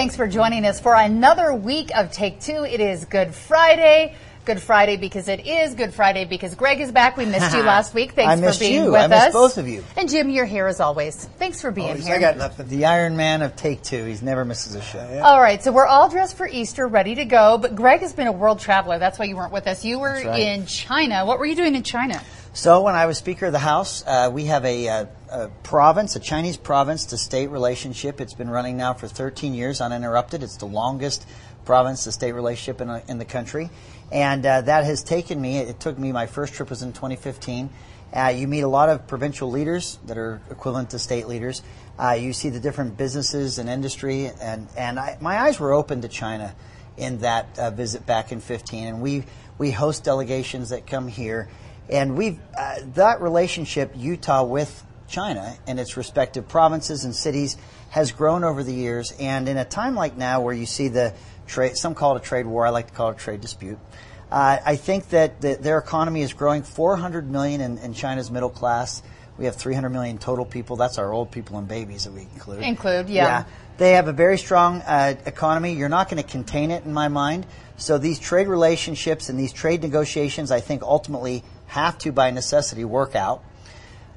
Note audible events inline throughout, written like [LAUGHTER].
Thanks for joining us for another week of Take Two. It is Good Friday. Good Friday because it is Good Friday because Greg is back. We missed you [LAUGHS] last week. Thanks I for being you. with I missed us. both of you. And Jim, you're here as always. Thanks for being Always. here. I got nothing. The Iron Man of Take Two. He's never misses a show. All right, so we're all dressed for Easter, ready to go. But Greg has been a world traveler. That's why you weren't with us. You were right. in China. What were you doing in China? So when I was Speaker of the House, uh, we have a, uh, a province, a Chinese province to state relationship. It's been running now for 13 years uninterrupted. It's the longest province to state relationship in, a, in the country. And uh, that has taken me, it took me, my first trip was in 2015. Uh, you meet a lot of provincial leaders that are equivalent to state leaders. Uh, you see the different businesses and industry, and, and I, my eyes were open to China in that uh, visit back in 15. And we, we host delegations that come here. And we've uh, that relationship, Utah with China and its respective provinces and cities, has grown over the years. And in a time like now, where you see the trade, some call it a trade war, I like to call it a trade dispute. Uh, I think that the, their economy is growing 400 million in, in China's middle class. We have 300 million total people. That's our old people and babies that we include. Include, yeah. yeah. They have a very strong uh, economy. You're not going to contain it, in my mind. So these trade relationships and these trade negotiations, I think, ultimately have to, by necessity, work out.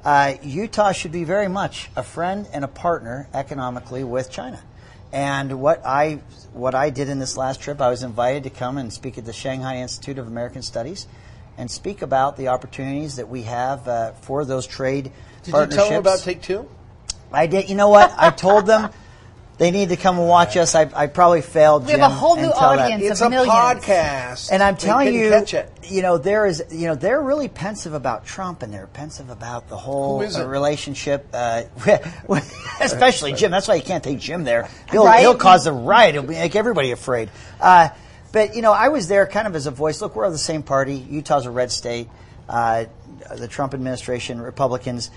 Uh, Utah should be very much a friend and a partner economically with China. And what I what I did in this last trip, I was invited to come and speak at the Shanghai Institute of American Studies and speak about the opportunities that we have uh, for those trade Did you partnerships. tell them about Take Two? I did. You know what? I told them [LAUGHS] they need to come and watch us. I, I probably failed. We have a whole new and tell that. audience. It's of a millions. podcast. And I'm telling you, catch it. you know, there is, you know, they're really pensive about Trump, and they're pensive about the whole Who is uh, it? relationship. Uh, [LAUGHS] especially Jim. That's why you can't take Jim there. He'll Right? he'll cause a riot. He'll make everybody afraid. Uh, but you know, I was there kind of as a voice. Look, we're of the same party. Utah's a red state. Uh, the Trump administration, Republicans.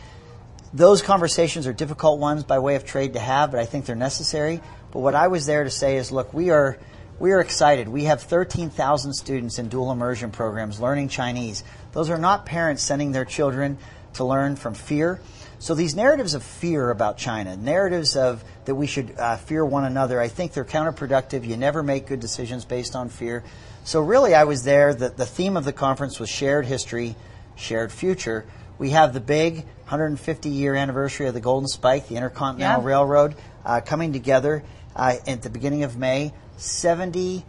Those conversations are difficult ones by way of trade to have, but I think they're necessary. But what I was there to say is, look, we are we are excited. We have 13,000 students in dual immersion programs learning Chinese. Those are not parents sending their children to learn from fear. So these narratives of fear about China, narratives of that we should uh, fear one another, I think they're counterproductive. You never make good decisions based on fear. So really, I was there. The, the theme of the conference was shared history, shared future. We have the big 150 year anniversary of the Golden Spike, the Intercontinental Yeah. Railroad, uh, coming together uh, at the beginning of May. 70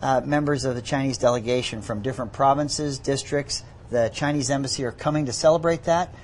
uh, members of the Chinese delegation from different provinces, districts, the Chinese embassy are coming to celebrate that.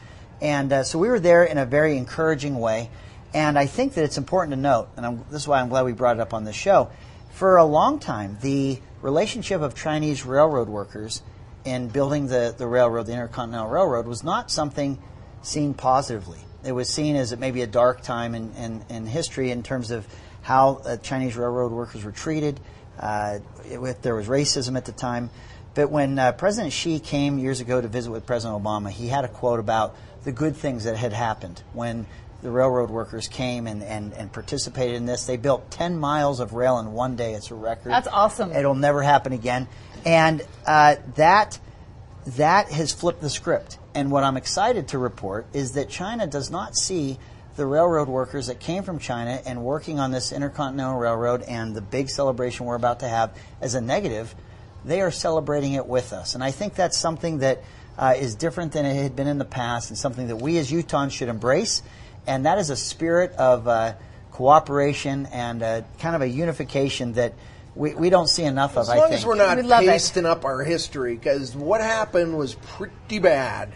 And uh, so we were there in a very encouraging way. And I think that it's important to note, and I'm, this is why I'm glad we brought it up on this show. For a long time, the relationship of Chinese railroad workers in building the, the railroad, the Intercontinental Railroad, was not something seen positively. It was seen as maybe a dark time in, in, in history in terms of how uh, Chinese railroad workers were treated. Uh, if there was racism at the time. But when uh, President Xi came years ago to visit with President Obama, he had a quote about the good things that had happened when the railroad workers came and, and, and participated in this. They built 10 miles of rail in one day. It's a record. That's awesome. It'll never happen again. And uh, that that has flipped the script. And what I'm excited to report is that China does not see the railroad workers that came from China and working on this intercontinental railroad and the big celebration we're about to have as a negative. They are celebrating it with us. And I think that's something that uh, is different than it had been in the past and something that we as Utahns should embrace. And that is a spirit of uh, cooperation and uh, kind of a unification that we, we don't see enough of, As I long think. as we're not We love it. pasting up our history, because what happened was pretty bad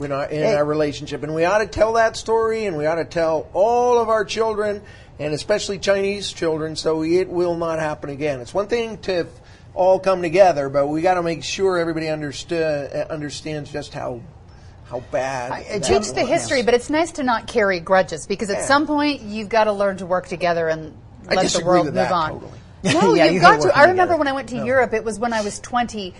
in our, in Hey. our relationship, and we ought to tell that story, and we ought to tell all of our children, and especially Chinese children, so it will not happen again. It's one thing to all come together, but we got to make sure everybody understood uh, understands just how how bad. I- it that Teach the was. history, but it's nice to not carry grudges because at Yeah. some point you've got to learn to work together and let the world move that on. totally. No, [LAUGHS] Yeah, you've you got to. I remember together. when I went to Europe, it was when I was 20.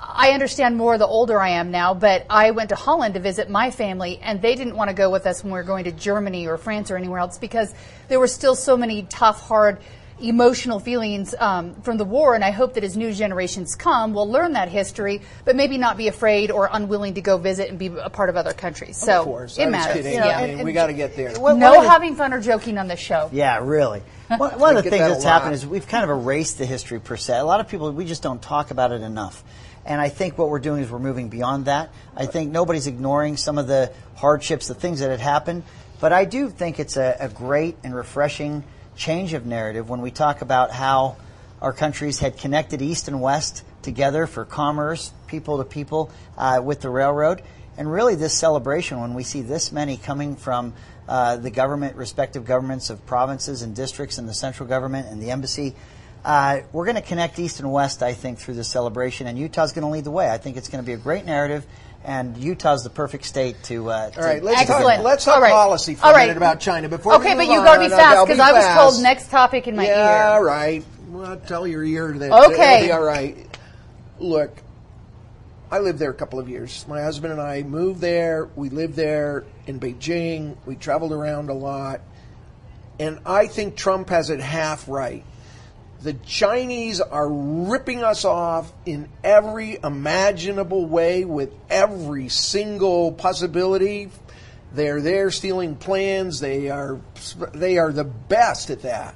I understand more the older I am now, but I went to Holland to visit my family, and they didn't want to go with us when we were going to Germany or France or anywhere else because there were still so many tough, hard, emotional feelings um, from the war. And I hope that as new generations come, we'll learn that history, but maybe not be afraid or unwilling to go visit and be a part of other countries. So of course, it I was matters. kidding. Yeah. I mean, we got to get there. What- no one of the- having fun or joking on this show. Yeah, really. [LAUGHS] One, one of the things that that's happened is we've kind of erased the history per se. A lot of people, we just don't talk about it enough. And I think what we're doing is we're moving beyond that. I think nobody's ignoring some of the hardships, the things that had happened. But I do think it's a, a great and refreshing change of narrative when we talk about how our countries had connected East and West together for commerce, people to people, uh, with the railroad. And really, this celebration, when we see this many coming from uh, the government, respective governments of provinces and districts, and the central government and the embassy, uh, we're going to connect East and West, I think, through this celebration. And Utah's going to lead the way. I think it's going to be a great narrative, and Utah's the perfect state to. Uh, All right, let's Excellent. talk, let's talk All right. policy for All a minute about China before Okay, we but you got to be fast I'll be because I was told next topic in my yeah, ear. right. Well, tell your ear that Okay. it'll be all right. Look, I lived there a couple of years. My husband and I moved there. We lived there in Beijing. We traveled around a lot. And I think Trump has it half right. The Chinese are ripping us off in every imaginable way with every single possibility. They're there stealing plans. They are they are the best at that.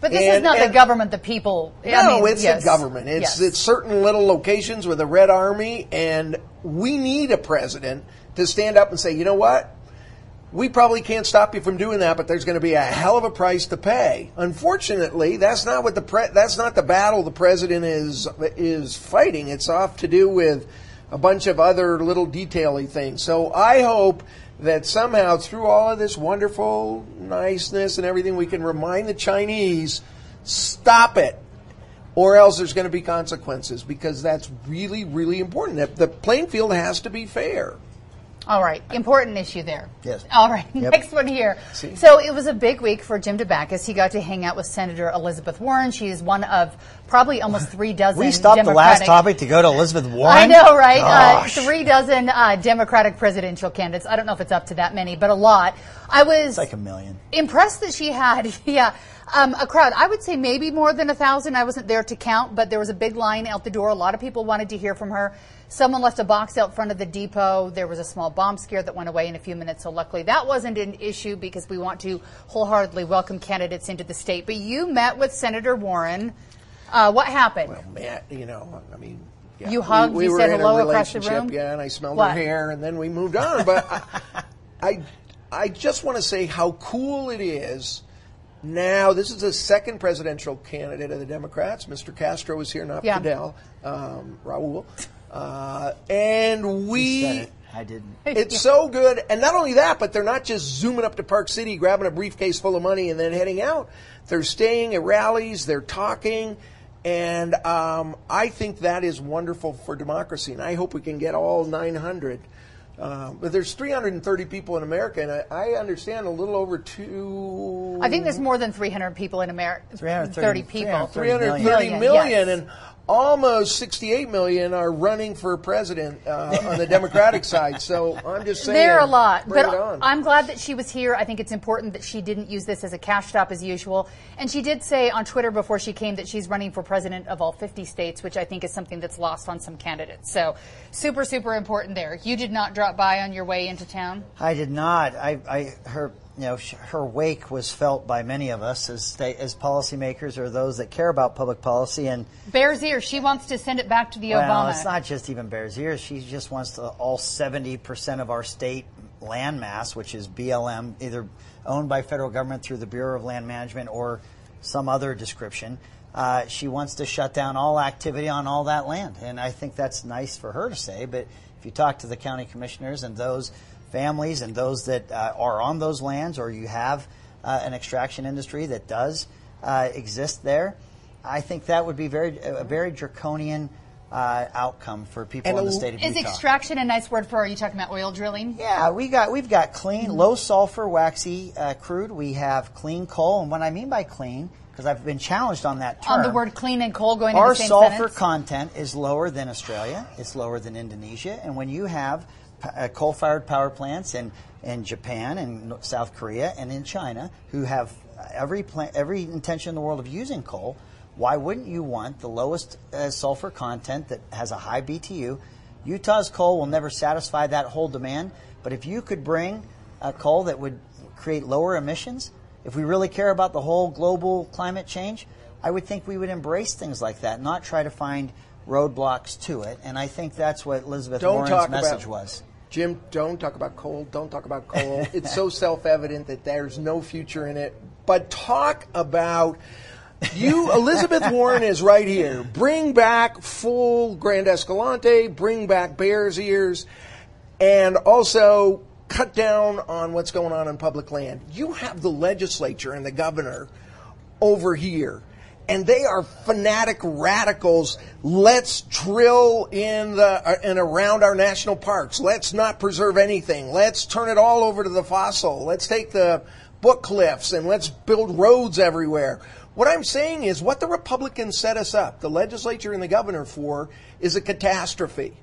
But this is And- not the government, the people. I No, mean, it's yes. the government. It's Yes. it's certain little locations with a red army, and we need a president to stand up and say, you know what? We probably can't stop you from doing that, but there's going to be a hell of a price to pay. Unfortunately, that's not what the pre- that's not the battle the president is is fighting. It's off to do with a bunch of other little detaily things. So I hope that somehow through all of this wonderful niceness and everything, we can remind the Chinese, stop it or else there's going to be consequences because that's really, really important. The, the playing field has to be fair. All right, important issue there. Yes. All right, Yep. next one here. So it was a big week for Jim Dabakis. He got to hang out with Senator Elizabeth Warren. She's one of probably almost three [LAUGHS] dozen. we stopped the last topic to go to Elizabeth [LAUGHS] Warren. I know, right? Uh, three dozen uh, Democratic presidential candidates. I don't know if it's up to that many, but a lot. I was It's like a million. impressed that she had, [LAUGHS] yeah, um, a crowd. I would say maybe more than a thousand. I wasn't there to count, but there was a big line out the door. A lot of people wanted to hear from her. Someone left a box out front of the depot. There was a small bomb scare that went away in a few minutes. So luckily that wasn't an issue because we want to wholeheartedly welcome candidates into the state. But you met with Senator Warren. Uh, what happened? Well, Matt, you know, I mean, yeah, You hugged, We, we you were said in hello a across the relationship, room? Yeah, and I smelled What? her hair, and then we moved on. But I, I, I just want to say how cool it is. Now, this is the second presidential candidate of the Democrats. Mr. Castro is here, not Yeah. Fidel, um, Raul. Uh, and we I didn't. [LAUGHS] it's so good. And not only that, but they're not just zooming up to Park City, grabbing a briefcase full of money, and then heading out. They're staying at rallies, they're talking. And um, I think that is wonderful for democracy. And I hope we can get all 900. Um, but there's 330 people in America, and I, I understand a little over two. I think there's more than 300 people in America. 330 people. 330 330 Million, million, yes. and almost 68 million are running for president uh, on the Democratic [LAUGHS] side. So I'm just saying. There are a lot, bring but it on. I'm glad that she was here. I think it's important that she didn't use this as a cash stop as usual. And she did say on Twitter before she came that she's running for president of all 50 states, which I think is something that's lost on some candidates. So super, super important there. You did not drop by on your way into town. I did not. I, I her, you know, her wake was felt by many of us as state, as policymakers or those that care about public policy. And Bears ear. She wants to send it back to the well, Obama. it's not just even Bears Ears. She just wants to all seventy percent of our state land mass, which is BLM, either owned by federal government through the Bureau of Land Management or some other description. Uh, she wants to shut down all activity on all that land, and I think that's nice for her to say. But if you talk to the county commissioners and those families and those that uh, are on those lands, or you have uh, an extraction industry that does uh, exist there, I think that would be very a very draconian uh, outcome for people And in the state of Is Utah. Is extraction a nice word for? Are you talking about oil drilling? Yeah, we got we've got clean, low sulfur, waxy uh, crude. We have clean coal, and what I mean by clean, because I've been challenged on that term. On the word clean and coal going Our the same sulfur sentence? content is lower than Australia. It's lower than Indonesia, and when you have uh, coal-fired power plants in in Japan and South Korea and in China, who have every pla- every intention in the world of using coal, why wouldn't you want the lowest uh, sulfur content that has a high BTU? Utah's coal will never satisfy that whole demand, but if you could bring a coal that would create lower emissions, if we really care about the whole global climate change, I would think we would embrace things like that, not try to find roadblocks to it. And I think that's what Elizabeth Don't Warren's message was. Jim, don't talk about coal. Don't talk about coal. [LAUGHS] it's so self-evident that there's no future in it. But talk about you. Elizabeth [LAUGHS] Warren is right here. Bring back full Grand Escalante. Bring back Bears Ears, and also cut down on what's going on in public land. You have the legislature and the governor over here. And they are fanatic radicals. Let's drill in the uh, and around our national parks. Let's not preserve anything. Let's turn it all over to the fossil. Let's take the book cliffs and let's build roads everywhere. What I'm saying is what the Republicans set us up, the legislature and the governor for, is a catastrophe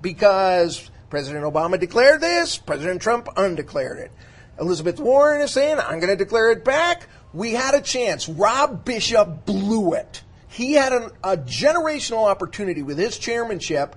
because President Obama declared this, President Trump undeclared it. Elizabeth Warren is saying, I'm going to declare it back. We had a chance. Rob Bishop blew it. He had an, a generational opportunity with his chairmanship,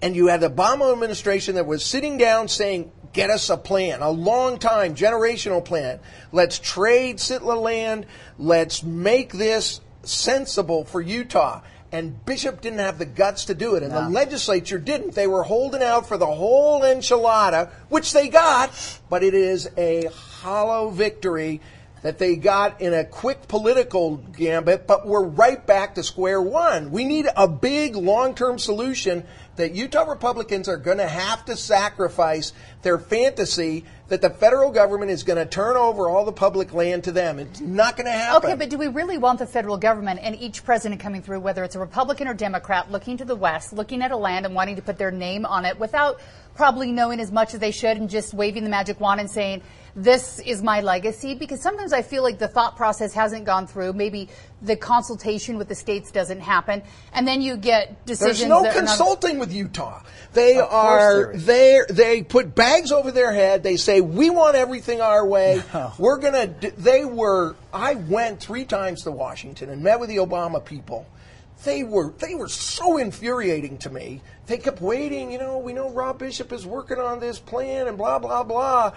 and you had the Obama administration that was sitting down saying, Get us a plan, a long time, generational plan. Let's trade Sitla land. Let's make this sensible for Utah. And Bishop didn't have the guts to do it, and the legislature didn't. They were holding out for the whole enchilada, which they got, but it is a hollow victory that they got in a quick political gambit, but we're right back to square one. We need a big long term solution that Utah Republicans are going to have to sacrifice their fantasy that the federal government is going to turn over all the public land to them. It's not going to happen. Okay, but do we really want the federal government and each president coming through, whether it's a Republican or Democrat, looking to the West, looking at a land and wanting to put their name on it without probably knowing as much as they should and just waving the magic wand and saying, this is my legacy? Because sometimes I feel like the thought process hasn't gone through. Maybe the consultation with the states doesn't happen. And then you get decisions There's no that are not- consulting with Utah. They Of are they they put bags over their head. They say we want everything our way. [LAUGHS] We're gonna. d- They were. I went three times to Washington and met with the Obama people. They were they were so infuriating to me. They kept waiting. You know, we know Rob Bishop is working on this plan and blah blah blah.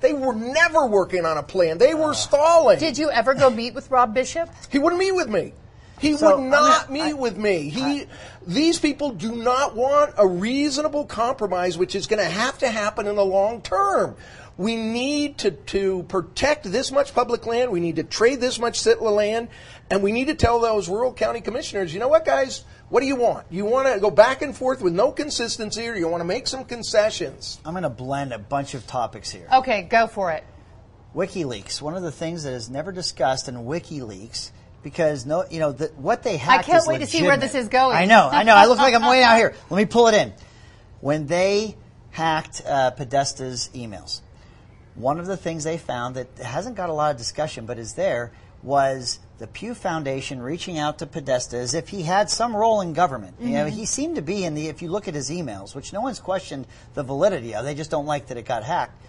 They were never working on a plan. They were ah. stalling. Did you ever go meet with Rob Bishop? [LAUGHS] He wouldn't meet with me. He So, would not I'm meet I- with me. He, these people do not want a reasonable compromise, which is going to have to happen in the long term. We need to, to protect this much public land. We need to trade this much Sitla land. And we need to tell those rural county commissioners, you know what, guys? What do you want? You want to go back and forth with no consistency, or you want to make some concessions? I'm going to blend a bunch of topics here. Okay, go for it. WikiLeaks. One of the things that is never discussed in WikiLeaks, because no, you know, the, what they hacked. I can't is wait to see where this is going. I know, I know. I look like I'm way out here. [LAUGHS] Let me pull it in. When they hacked uh, Podesta's emails, one of the things they found that hasn't got a lot of discussion, but is there, was the Pew Foundation reaching out to Podesta as if he had some role in government. You know, mm-hmm. he seemed to be in the. If you look at his emails, which no one's questioned the validity of, they just don't like that it got hacked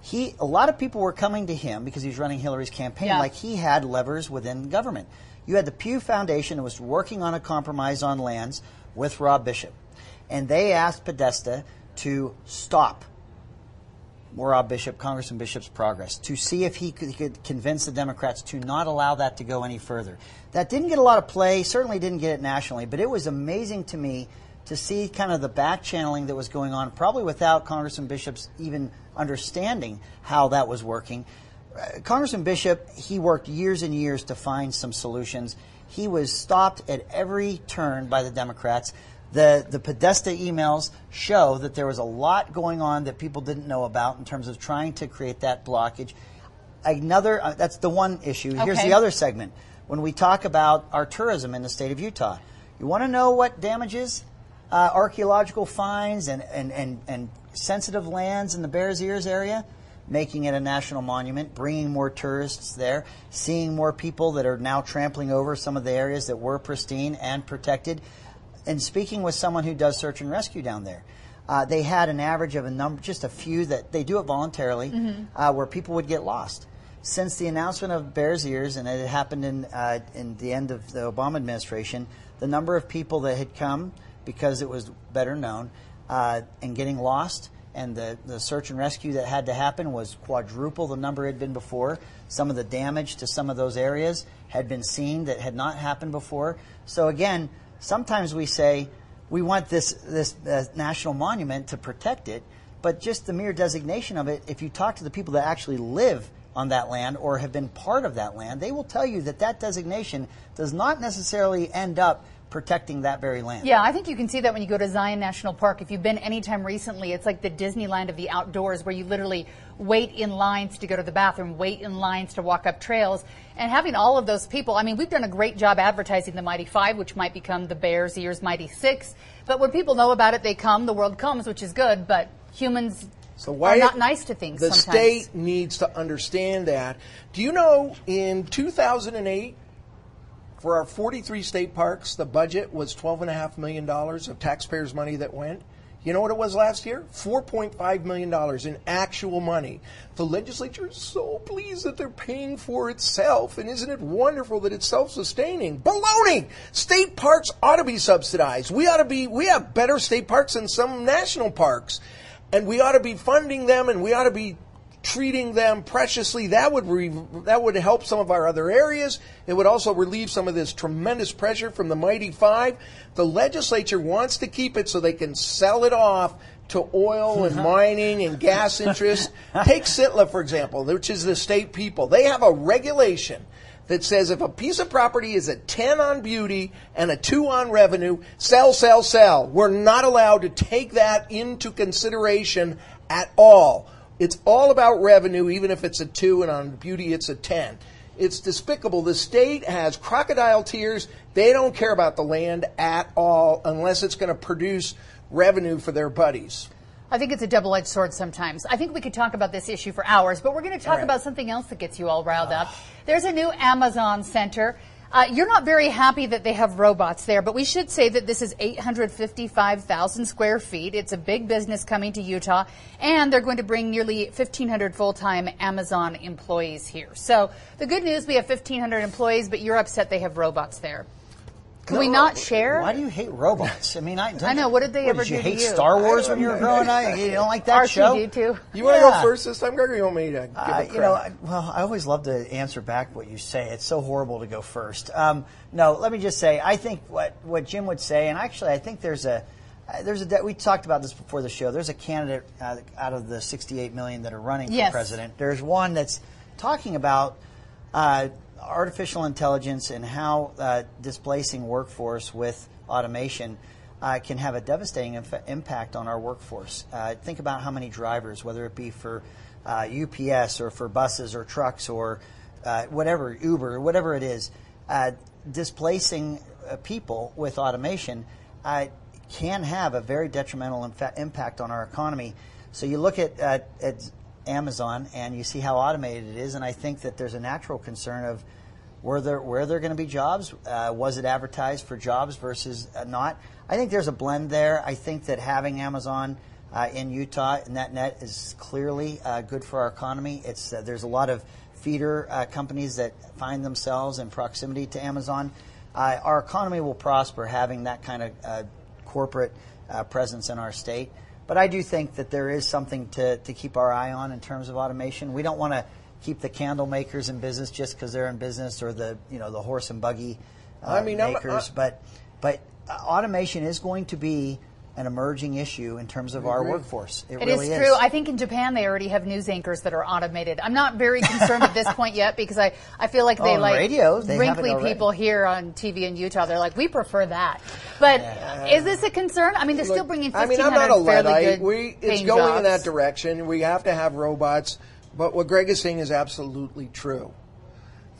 he a lot of people were coming to him because he was running Hillary's campaign Yeah. like he had levers within government. You had the Pew Foundation that was working on a compromise on lands with Rob Bishop. And they asked Podesta to stop Rob Bishop, Congressman Bishop's progress, to see if he could, he could convince the Democrats to not allow that to go any further. That didn't get a lot of play, certainly didn't get it nationally, but it was amazing to me to see kind of the back channeling that was going on, probably without Congressman Bishop's even understanding how that was working. Uh, Congressman Bishop, he worked years and years to find some solutions. He was stopped at every turn by the Democrats. The, the Podesta emails show that there was a lot going on that people didn't know about in terms of trying to create that blockage. Another, uh, that's the one issue. Here's the other segment. When we talk about our tourism in the state of Utah, you want to know what damages uh, archaeological finds and, and, and, and sensitive lands in the Bears Ears area, making it a national monument, bringing more tourists there, seeing more people that are now trampling over some of the areas that were pristine and protected. And speaking with someone who does search and rescue down there, uh, they had an average of a number, just a few that they do it voluntarily, uh, where people would get lost. Since the announcement of Bears Ears, and it happened in uh, in the end of the Obama administration, the number of people that had come because it was better known uh, and getting lost, and the, the search and rescue that had to happen was quadruple the number it had been before. Some of the damage to some of those areas had been seen that had not happened before. So again, sometimes we say we want this this uh, national monument to protect it, but just the mere designation of it, if you talk to the people that actually live on that land or have been part of that land, they will tell you that that designation does not necessarily end up protecting that very land. Yeah, I think you can see that when you go to Zion National Park. If you've been anytime recently, it's like the Disneyland of the outdoors where you literally wait in lines to go to the bathroom, wait in lines to walk up trails. And having all of those people, I mean, we've done a great job advertising the Mighty Five, which might become the Bears Ears Mighty Six. But when people know about it, they come, the world comes, which is good, but humans So why are not nice to things The sometimes. state needs to understand that. Do you know in 2008, for our 43 state parks, the budget was $12.5 million of taxpayers' money that went? You know what it was last year? $4.5 million in actual money. The legislature is so pleased that they're paying for itself, and isn't it wonderful that it's self-sustaining? Baloney! State parks ought to be subsidized. We ought to be, we have better state parks than some national parks. And we ought to be funding them, and we ought to be treating them preciously. That would re- that would help some of our other areas. It would also relieve some of this tremendous pressure from the mighty five. The legislature wants to keep it so they can sell it off to oil and [LAUGHS] mining and gas interests. Take Sitla for example, which is the state people. They have a regulation that says if a piece of property is a 10 on beauty and a 2 on revenue, sell, sell, sell. We're not allowed to take that into consideration at all. It's all about revenue, even if it's a 2 and on beauty it's a 10. It's despicable. The state has crocodile tears. They don't care about the land at all unless it's going to produce revenue for their buddies. I think it's a double edged sword sometimes. I think we could talk about this issue for hours, but we're going to talk right. about something else that gets you all riled up. There's a new Amazon center. Uh, you're not very happy that they have robots there, but we should say that this is 855,000 square feet. It's a big business coming to Utah, and they're going to bring nearly 1,500 full time Amazon employees here. So the good news we have 1,500 employees, but you're upset they have robots there. Can we not share? Why do you hate robots? I mean, I, don't I know, what did they ever do. did you do to hate you? Star Wars when you were growing up? You don't like that show? R2D2. You want to Yeah. go first this time, Gregory? You want me to give Uh, a you know, I, well, I always love to answer back what you say. It's so horrible to go first. Um, no, let me just say, I think what, what Jim would say, and actually, I think there's a uh, there's a de- we talked about this before the show. There's a candidate uh, out of the 68 million that are running Yes. for president. There's one that's talking about uh, artificial intelligence and how uh, displacing workforce with automation uh, can have a devastating inf- impact on our workforce. Uh, think about how many drivers, whether it be for uh, UPS or for buses or trucks or uh, whatever, Uber, whatever it is, uh, displacing uh, people with automation uh, can have a very detrimental impact on our economy. So you look at, at, at Amazon and you see how automated it is, and I think that there's a natural concern of were there were there going to be jobs? Uh, was it advertised for jobs versus uh, not? I think there's a blend there. I think that having Amazon uh, in Utah and that net is clearly uh, good for our economy. It's uh, there's a lot of feeder uh, companies that find themselves in proximity to Amazon. Our economy will prosper having that kind of corporate presence in our state. But I do think that there is something to, to keep our eye on in terms of automation. We don't want to keep the candle makers in business just because they're in business, or the you know the horse and buggy uh, I mean, I'm- makers. I- but but uh, automation is going to be an emerging issue in terms of our workforce. It, It really is true. I think in Japan they already have news anchors that are automated. I'm not very concerned at this point yet because I, I feel like they on like radio, they wrinkly people here on TV in Utah. They're like, we prefer that. But is this a concern? I mean, they're still Look, bringing I mean, I'm not a fairly Luddite. We, it's paying going in that direction. We have to have robots. But what Greg is saying is absolutely true.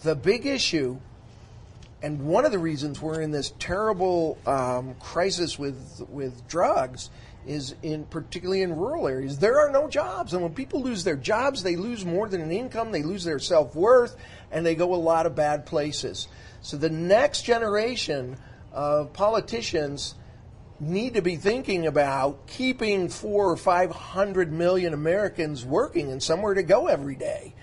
The big issue and one of the reasons we're in this terrible um, crisis with with drugs is in particularly in rural areas there are no jobs and when people lose their jobs they lose more than an income they lose their self-worth and they go a lot of bad places so the next generation of politicians need to be thinking about keeping four or five hundred million Americans working and somewhere to go every day.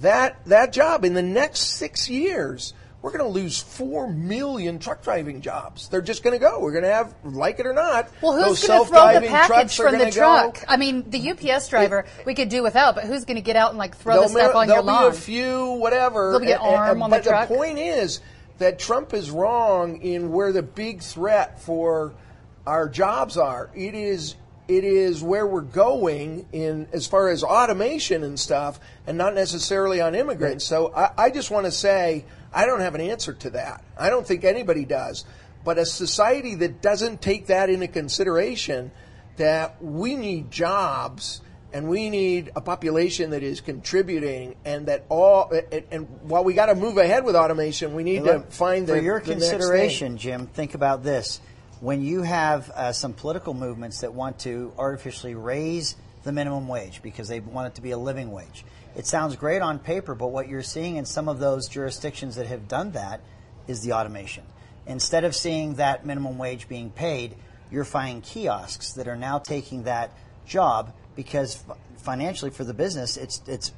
That that job in the next six years, we're going to lose four million truck driving jobs. They're just going to go. We're going to have, like it or not, Well, who's going to throw the package trucks from the truck? Go. I mean, the UPS driver we could do without, but who's going to get out and like throw the stuff on your lawn? there'll be a few, whatever. There'll be an and- and- arm on the but truck. the point is that Trump is wrong in where the big threat for our jobs are. It is it is where we're going in as far as automation and stuff, and not necessarily on immigrants. So I, I just want to say I don't have an answer to that. I don't think anybody does. But a society that doesn't take that into consideration, that we need jobs and we need a population that is contributing and that all and, and while we got to move ahead with automation we need to Look, find the for your the consideration, Jim. Think about this: when you have uh, some political movements that want to artificially raise the minimum wage because they want it to be a living wage, it sounds great on paper, but what you're seeing in some of those jurisdictions that have done that is the automation. Instead of seeing that minimum wage being paid, you're finding kiosks that are now taking that job because f- financially for the business, it's it's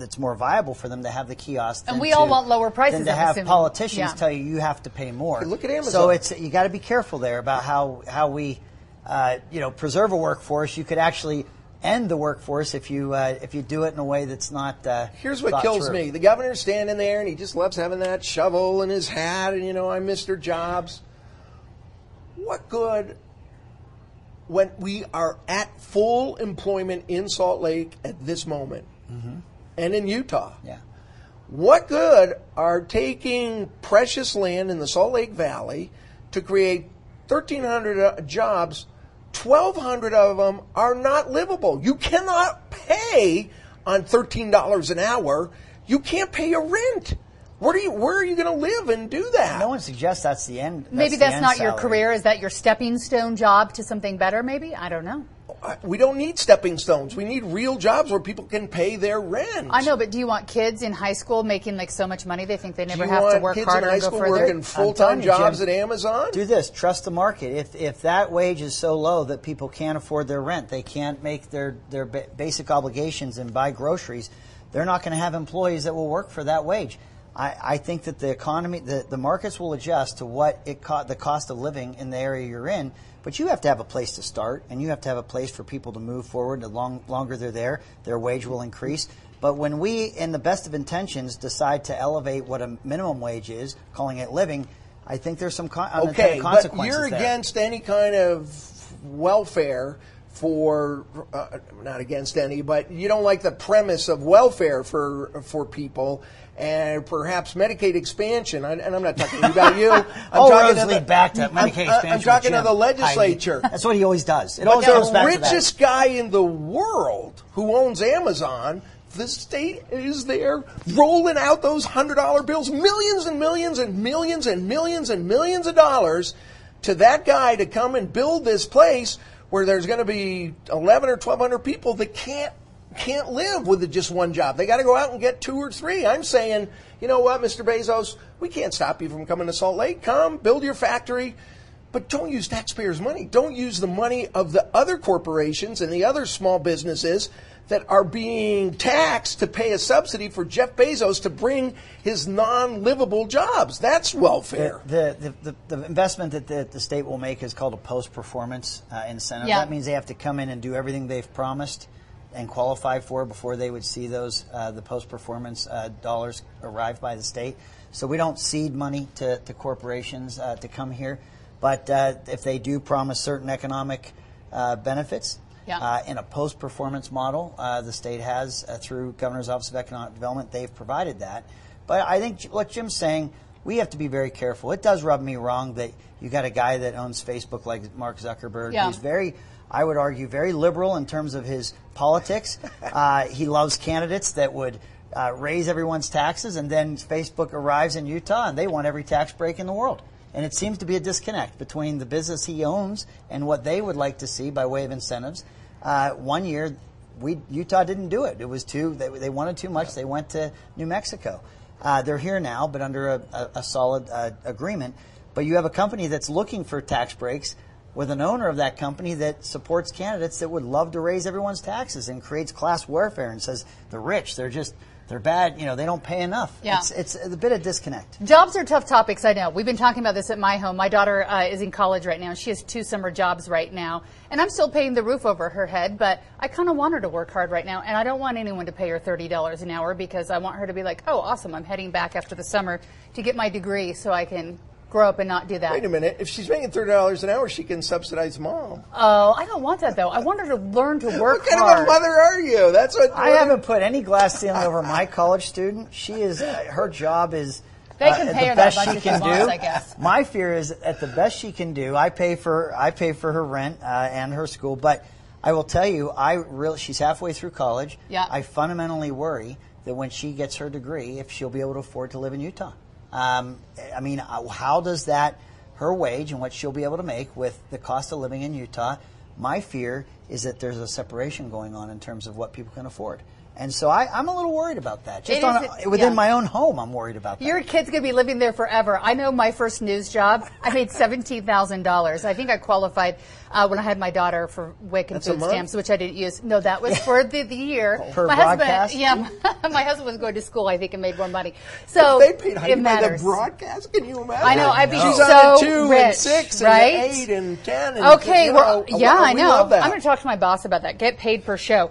it's more viable for them to have the kiosk. And than we all to- want lower prices, Than to I'm have assuming. politicians Yeah. tell you you have to pay more. Hey, look at Amazon. So it's you got to be careful there about how how we uh, you know preserve a workforce. You could actually end the workforce if you uh, if you do it in a way that's not. Uh, Here's what kills through. me: the governor's standing there, and he just loves having that shovel in his hat, and you know, I'm Mr. Jobs. What good when we are at full employment in Salt Lake at this moment, and in Utah? Yeah. What good are taking precious land in the Salt Lake Valley to create 1,300 uh, jobs? 1,200 of them are not livable. You cannot pay on $13 an hour. You can't pay your rent. Where, do you, where are you going to live and do that? No one suggests that's the end. maybe that's end not your career. Is that your stepping stone job to something better? Maybe I don't know. I- we don't need stepping stones. We need real jobs where people can pay their rent. I know, but do you want kids in high school making like so much money they think they never have to work kids harder in high and go school further? working full time jobs Jim. at Amazon? Do this. Trust the market. If if that wage is so low that people can't afford their rent, they can't make their their basic obligations and buy groceries, they're not going to have employees that will work for that wage. I, I think that the economy, the, the markets will adjust to what it co- the cost of living in the area you're in. But you have to have a place to start, and you have to have a place for people to move forward. The long, longer they're there, their wage will increase. But when we, in the best of intentions, decide to elevate what a minimum wage is, calling it living, I think there's some con- unintended Okay, but consequences you're there. against any kind of welfare for uh, not against any, but you don't like the premise of welfare for for people and perhaps Medicaid expansion. I, and I'm not talking about you. [LAUGHS] I'm All talking roads to the- back to Medicaid I'm, expansion. I'm talking to the legislature. That's what he always does. It always goes the back to that. richest guy in the world who owns Amazon, the state is there rolling out those hundred dollar bills, millions and millions and millions and millions and millions of dollars to that guy to come and build this place where there's going to be eleven or twelve hundred people that can't can't live with just one job. They got to go out and get two or three. I'm saying, you know what, Mr. Bezos, we can't stop you from coming to Salt Lake. Come, build your factory. But don't use taxpayers' money. Don't use the money of the other corporations and the other small businesses that are being taxed to pay a subsidy for Jeff Bezos to bring his non-livable jobs. That's welfare. The, the, the, the investment that the, the state will make is called a post performance uh, incentive. Yeah. That means they have to come in and do everything they've promised and qualify for before they would see those uh, the post performance uh, dollars arrive by the state. So we don't seed money to, to corporations uh, to come here, but uh, if they do promise certain economic uh, benefits. Yeah. Uh, in a post performance model, uh, the state has uh, through Governor's Office of Economic Development, they've provided that. But I think what Jim's saying, we have to be very careful. It does rub me wrong that you got a guy that owns Facebook like Mark Zuckerberg, Yeah. who's very, I would argue, very liberal in terms of his politics. [LAUGHS] uh, he loves candidates that would uh, raise everyone's taxes, and then Facebook arrives in Utah and they want every tax break in the world. And it seems to be a disconnect between the business he owns and what they would like to see by way of incentives. Uh, one year, we Utah didn't do it. It was too they, they wanted too much. They went to New Mexico. Uh, they're here now, but under a, a, a solid uh, agreement. But you have a company that's looking for tax breaks with an owner of that company that supports candidates that would love to raise everyone's taxes and creates class warfare and says the rich they're just they're bad. You know they don't pay enough. Yeah. It's, it's a bit of disconnect. Jobs are tough topics, I know. We've been talking about this at my home. My daughter uh, is in college right now. She has two summer jobs right now. And I'm still paying the roof over her head, but I kind of want her to work hard right now. And I don't want anyone to pay her $30 an hour because I want her to be like, oh, awesome, I'm heading back after the summer to get my degree so I can grow up and not do that. Wait a minute. If she's making thirty dollars an hour, she can subsidize mom. Oh, I don't want that though. I want her to learn to work what kind hard. of a mother are you? That's what I haven't put any glass ceiling over my college student. She is uh, her job is. They can uh, pay the her that best much she if she can wants, do. I guess. My fear is at the best she can do. I pay for I pay for her rent uh, and her school, but I will tell you, I really she's halfway through college. Yeah. I fundamentally worry that when she gets her degree, if she'll be able to afford to live in Utah. Um, I mean, uh, how does that her wage and what she'll be able to make with the cost of living in Utah? My fear is that there's a separation going on in terms of what people can afford. And so I, I'm a little worried about that. Just on a, within yeah. my own home, I'm worried about that. Your kid's gonna be living there forever. I know my first news job. I made [LAUGHS] seventeen thousand dollars. I think I qualified uh, when I had my daughter for WIC and That's food stamps, which I didn't use. No, that was [LAUGHS] for the, the year. Per my broadcast? husband, yeah, [LAUGHS] my husband was going to school. I think and made more money. So they paid it Heidi the matters. broadcast. Can you imagine? I know. I'd be She's so on two rich, and six right? and eight and ten. And, Okay, you well, know, yeah, we I know. I'm going to talk to my boss about that. Get paid per show.